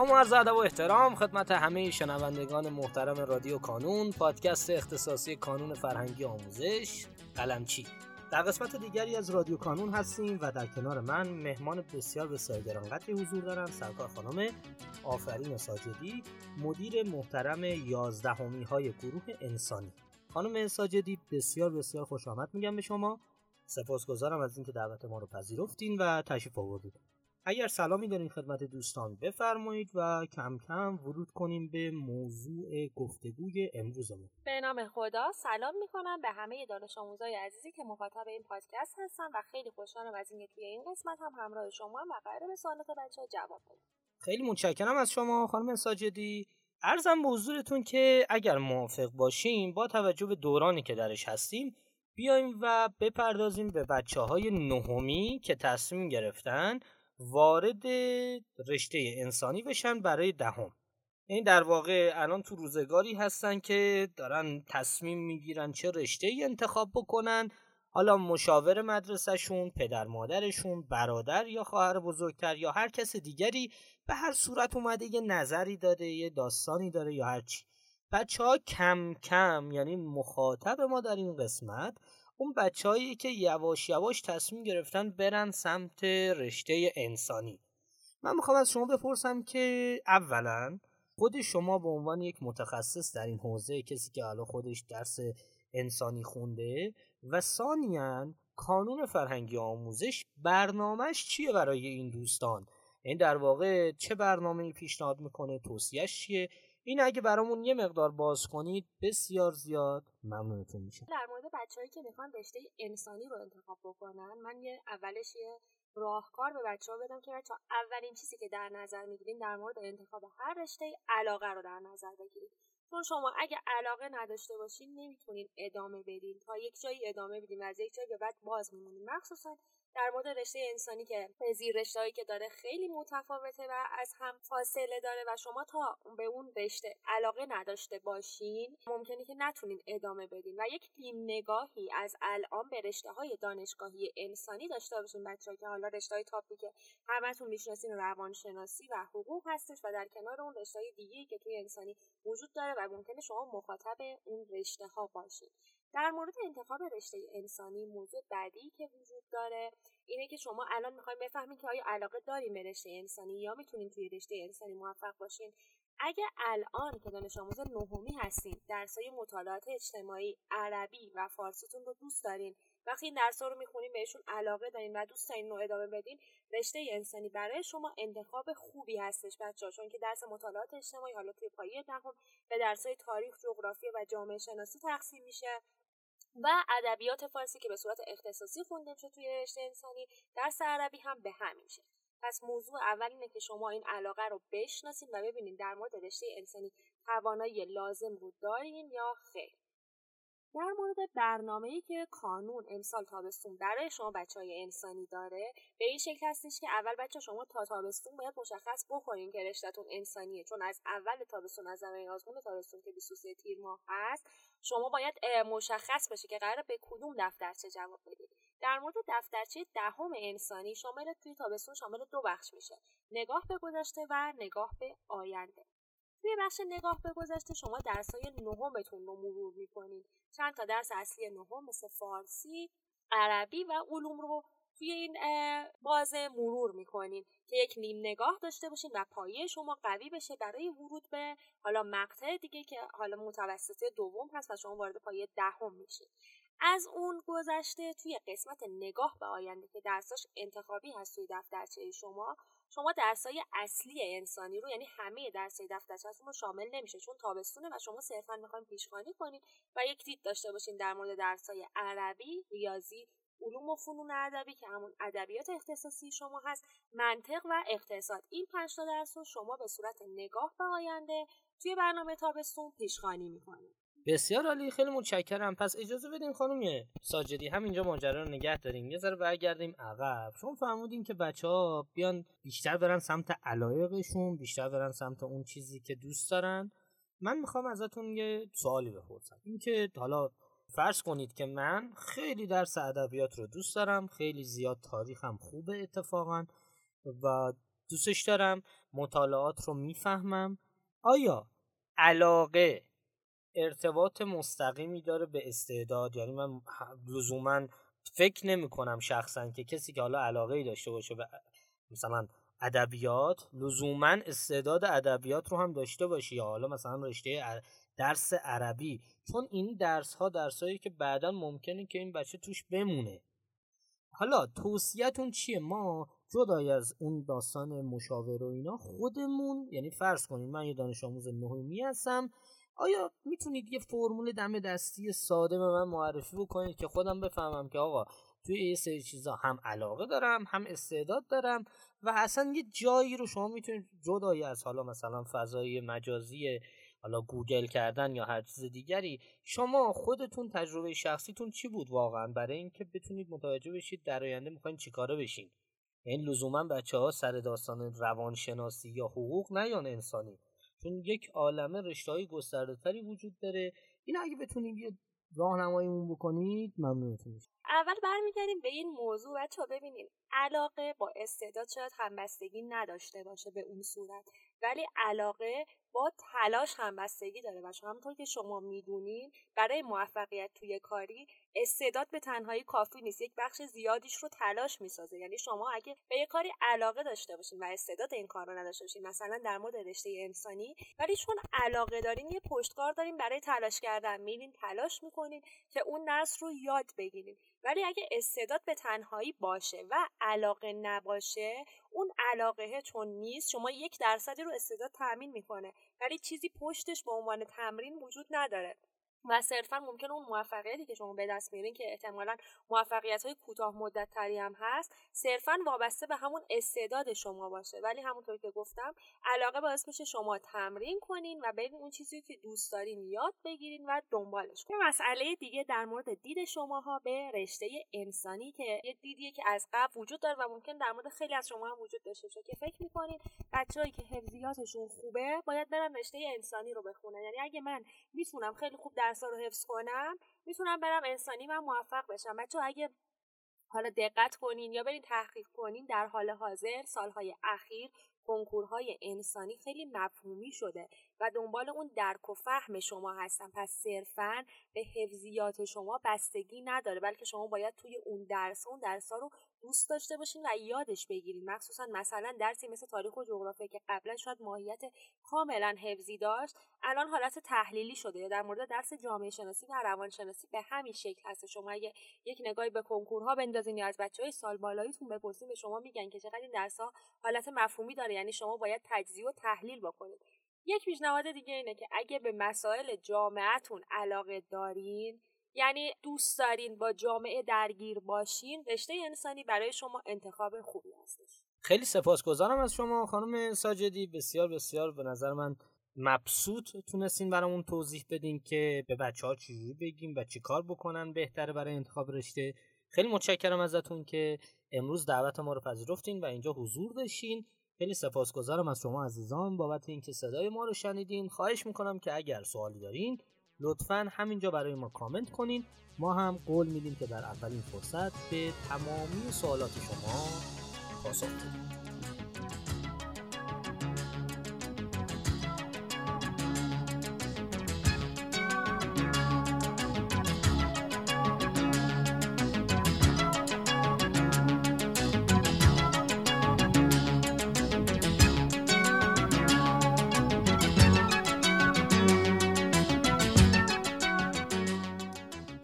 سلام و عرض ادب و احترام خدمت همه شنوندگان محترم رادیو کانون پادکست اختصاصی کانون فرهنگی آموزش قلمچی. در قسمت دیگری از رادیو کانون هستیم و در کنار من مهمان بسیار بسیار گرانقدری حضور دارم سرکار خانم آفرین ساجدی مدیر محترم یازدهمی های گروه انسانی. خانم ساجدی بسیار بسیار خوش آمد میگم به شما. سپاسگزارم از اینکه دعوت ما رو پذیرفتین و تشریف آوردید اگر سلامی دارین خدمت دوستان بفرمایید و کم کم ورود کنیم به موضوع گفتگوی امروزمون. به نام خدا سلام می‌کنم به همه دانش آموزای عزیزی که مخاطب این پادکست هستن و خیلی خوشحالم از اینکه توی این قسمت هم همراه شما و قرار به سوالات بچه جواب بدم. خیلی متشکرم از شما خانم ساجدی. ارزم به حضورتون که اگر موافق باشیم با توجه به دورانی که درش هستیم بیایم و بپردازیم به بچه های نهمی که تصمیم گرفتن وارد رشته انسانی بشن برای دهم. این در واقع الان تو روزگاری هستن که دارن تصمیم می‌گیرن چه رشته ای انتخاب بکنن. حالا مشاور مدرسهشون، پدر مادرشون، برادر یا خواهر بزرگتر یا هر کس دیگری به هر صورت اومده یه نظری داره یه داستانی داره یا هرچی بچه ها کم کم یعنی مخاطب ما در این قسمت اون بچههایی که یواش یواش تصمیم گرفتن برن سمت رشته انسانی. من می‌خوام از شما بپرسم که اولا خود شما به عنوان یک متخصص در این حوزه کسی که حالا خودش درس انسانی خونده و ثانیا کانون فرهنگی آموزش برنامهش چیه برای این دوستان؟ این در واقع چه برنامه پیشنهاد می‌کنه؟ توصیهش چیه؟ این اگه برامون یه مقدار باز کنید بسیار زیاد ممنونتون میشه در مورد بچههایی که می‌خوان رشته انسانی رو انتخاب بکنن من یه اولش یه راهکار به بچه ها بدم که بچه اولین چیزی که در نظر می‌گیرین در مورد انتخاب هر رشته علاقه رو در نظر بگیرید. چون شما اگه علاقه نداشته باشین نمی‌تونین ادامه بدین. تا یک جایی ادامه بدین از یک جایی به بعد باز میمونین. مخصوصا در مورد رشته انسانی که زیر رشتهایی که داره خیلی متفاوته و از هم فاصله داره و شما تا به اون رشته علاقه نداشته باشین ممکنه که نتونین ادامه بدین و یک نیم نگاهی از الان به رشته های دانشگاهی انسانی داشته باشین بچه‌ها که حالا رشته های تاپی که همتون می‌شناسین روانشناسی و حقوق هستش و در کنار اون رشته های دیگه که توی انسانی وجود داره و ممکنه شما مخاطب اون رشته ها باشین. در مورد انتخاب رشته انسانی موضوع بعدی که وجود داره اینه که شما الان می‌خوایم بفهمید که آیا علاقه داریم به رشته انسانی یا می‌تونیم توی رشته انسانی موفق باشین اگه الان که دانش آموز نهمی هستین درسای مطالعات اجتماعی عربی و فارسیتون رو دوست دارین وقتی این درس رو می‌خونین بهشون علاقه دارین و دوست دارین رو ادامه بدین رشته انسانی برای شما انتخاب خوبی هستش بچه چون که درس مطالعات اجتماعی حالا توی پایه دهم به درسای تاریخ جغرافی و جامعه شناسی تقسیم میشه و ادبیات فارسی که به صورت اختصاصی خونده میشه توی رشته انسانی درس عربی هم به همین میشه پس موضوع اول اینه که شما این علاقه رو بشناسید و ببینید در مورد رشته انسانی توانایی لازم رو دارین یا خیر. در مورد برنامه ای که کانون امسال تابستون برای شما بچه های انسانی داره به این شکل هستش که اول بچه شما تا تابستون باید مشخص بکنین که رشتهتون انسانیه. چون از اول تابستون از زمان آزمون تابستون که 23 تیر ماه هست شما باید مشخص باشه که قرار به کدوم دفترچه جواب بدید در مورد دفترچه دهم انسانی شامل توی تابستون شامل دو بخش میشه. نگاه به گذشته و نگاه به آینده. توی بخش نگاه به گذشته شما درسای نهمتون رو مرور می‌کنید. چند تا درس اصلی نهم مثل فارسی عربی و علوم رو توی این بازه مرور می‌کنین که یک نیم نگاه داشته باشین و پایه شما قوی بشه برای ورود به حالا مقطع دیگه که حالا متوسطه دوم هست و شما وارد پایه دهم میشین از اون گذشته توی قسمت نگاه به آینده که درساش انتخابی هست توی دفترچه شما شما درسای اصلی انسانی رو یعنی همه درسای دفترچه‌تون رو شامل نمیشه. چون تابستونه و شما صرفا می‌خواین پیشخوانی کنید و یک دید داشته باشین در مورد درسای عربی ریاضی علوم و فنون ادبی که همون ادبیات اختصاصی شما هست منطق و اقتصاد. این پنج تا درس رو شما به صورت نگاه به آینده توی برنامه تابستون پیشخوانی می‌کنید بسیار عالی خیلی متشکرم. پس اجازه بدین خانم ساجدی همینجا ماجرا رو نگه داریم یه ذره برگردیم عقب. شما فرمودین که بچه ها بیان بیشتر برن سمت علایقشون بیشتر برن سمت اون چیزی که دوست دارن. من می‌خوام ازتون یه سوالی بپرسم. اینکه حالا فرض کنید که من خیلی درس ادبیات رو دوست دارم خیلی زیاد تاریخم خوبه اتفاقا و دوستش دارم مطالعات رو می‌فهمم. آیا علاقه ارتباط مستقیمی داره به استعداد. یعنی من لزوما فکر نمی کنم شخصا که کسی که حالا علاقه ای داشته باشه به مثلا ادبیات لزوما استعداد ادبیات رو هم داشته باشه یا حالا مثلا رشته درس عربی. چون این درس ها درس هایی که بعدا ممکنه که این بچه توش بمونه. حالا توصیتون چیه؟ ما جدای از اون داستان مشاور و اینا خودمون یعنی فرض کنید من یه دانش آموز نهمی هستم. آیا می‌تونید یه فرمول دم دستی ساده به من معرفی بکنید که خودم بفهمم که آقا توی یه سری چیزا هم علاقه دارم هم استعداد دارم و اصلا یه جایی رو شما می‌تونید جدای از حالا مثلا فضای مجازی حالا گوگل کردن یا هر چیز دیگری شما خودتون تجربه شخصیتون چی بود واقعا؟ برای اینکه بتونید متوجه بشید در آینده می‌خواین چیکاره بشین. یعنی لزوما بچه ها سر داستان روانشناسی یا حقوق نه یا انسانی. چون یک عالمه رشته های گسترده تری وجود داره. این اگه بتونید یه راهنماییمون بکنید ممنونتون میشه اول برمیگردیم به این موضوع بچه ببینیم علاقه با استعداد شاید همبستگی نداشته باشه به اون صورت. ولی علاقه با تلاش هم بستگی داره و همونطور که شما می‌دونین برای موفقیت توی کاری استعداد به تنهایی کافی نیست. یک بخش زیادیش رو تلاش می‌سازه. یعنی شما اگه به یه کاری علاقه داشته باشین و استعداد این کار رو نداشته باشین مثلا در مورد رشته انسانی ولی چون علاقه دارین یه پشتکار دارین برای تلاش کردن. میرین تلاش می‌کنین که اون درس رو یاد بگیرین. ولی اگه استعداد به تنهایی باشه و علاقه نباشه اون علاقه چون نیست. شما یک درصدی رو استعداد تامین می‌کنه. ولی چیزی پشتش به عنوان تمرین وجود نداره. و صرفا ممکن اون موفقیتی که شما به دست میارین که احتمالا موفقیت های کوتاه مدت تری هم هست صرفا وابسته به همون استعداد شما باشه. ولی همونطور که گفتم علاقه باعث میشه شما تمرین کنین و برین اون چیزی که دوست دارین یاد بگیرین و دنبالش کنین. مسئله دیگه در مورد دید شماها به رشته انسانی که یه دیدیه که از قبل وجود داره و ممکن در مورد خیلی از شما هم وجود داشته باشه که فکر می‌کنین بچههایی که حفظیاتشون خوبه باید برن رشته انسانی رو بخونن. یعنی اگه من می‌تونم خیلی خوب درس رو حفظ کنم می‌تونم برم انسانی و موفق بشم. بچه اگه حالا دقت کنین یا برین تحقیق کنین در حال حاضر سالهای اخیر کنکورهای انسانی خیلی مفهومی شده. و دنبال اون درک و فهم شما هستن پس صرفا به حفظیات شما بستگی نداره بلکه شما باید توی اون درس اون درس ها رو دوست داشته باشین و یادش بگیرین. مخصوصا مثلا درسی مثل تاریخ و جغرافی که قبلا شاید ماهیت کاملا حفظی داشت الان حالت تحلیلی شده. یا در مورد درس جامعه شناسی و روانشناسی به همین شکل هست. شما اگه یک نگاهی به کنکورها بندازین یا از بچه های سال بالاییتون بپرسین به شما میگن که چقدر این درس ها حالت مفهومی داره. یعنی شما باید تجزیه و تحلیل بکنید. یک پیشنهاد دیگه اینه که اگه به مسائل جامعتون علاقه دارین یعنی دوست دارین با جامعه درگیر باشین رشته انسانی برای شما انتخاب خوبی هستش. خیلی سپاسگزارم از شما خانم ساجدی. بسیار بسیار به نظر من مبسوط تونستین برامون توضیح بدین که به بچه ها چجوری بگیم و چی کار بکنن بهتره برای انتخاب رشته. خیلی متشکرم ازتون که امروز دعوت ما رو پذیرفتین و اینجا حضور داشتین. خیلی سپاسگزارم از شما عزیزان بابت اینکه صدای ما رو شنیدین. خواهش می‌کنم که اگر سوالی دارین لطفا همینجا برای ما کامنت کنین. ما هم قول میدیم که در اولین فرصت به تمامی سوالات شما پاسخ بدیم.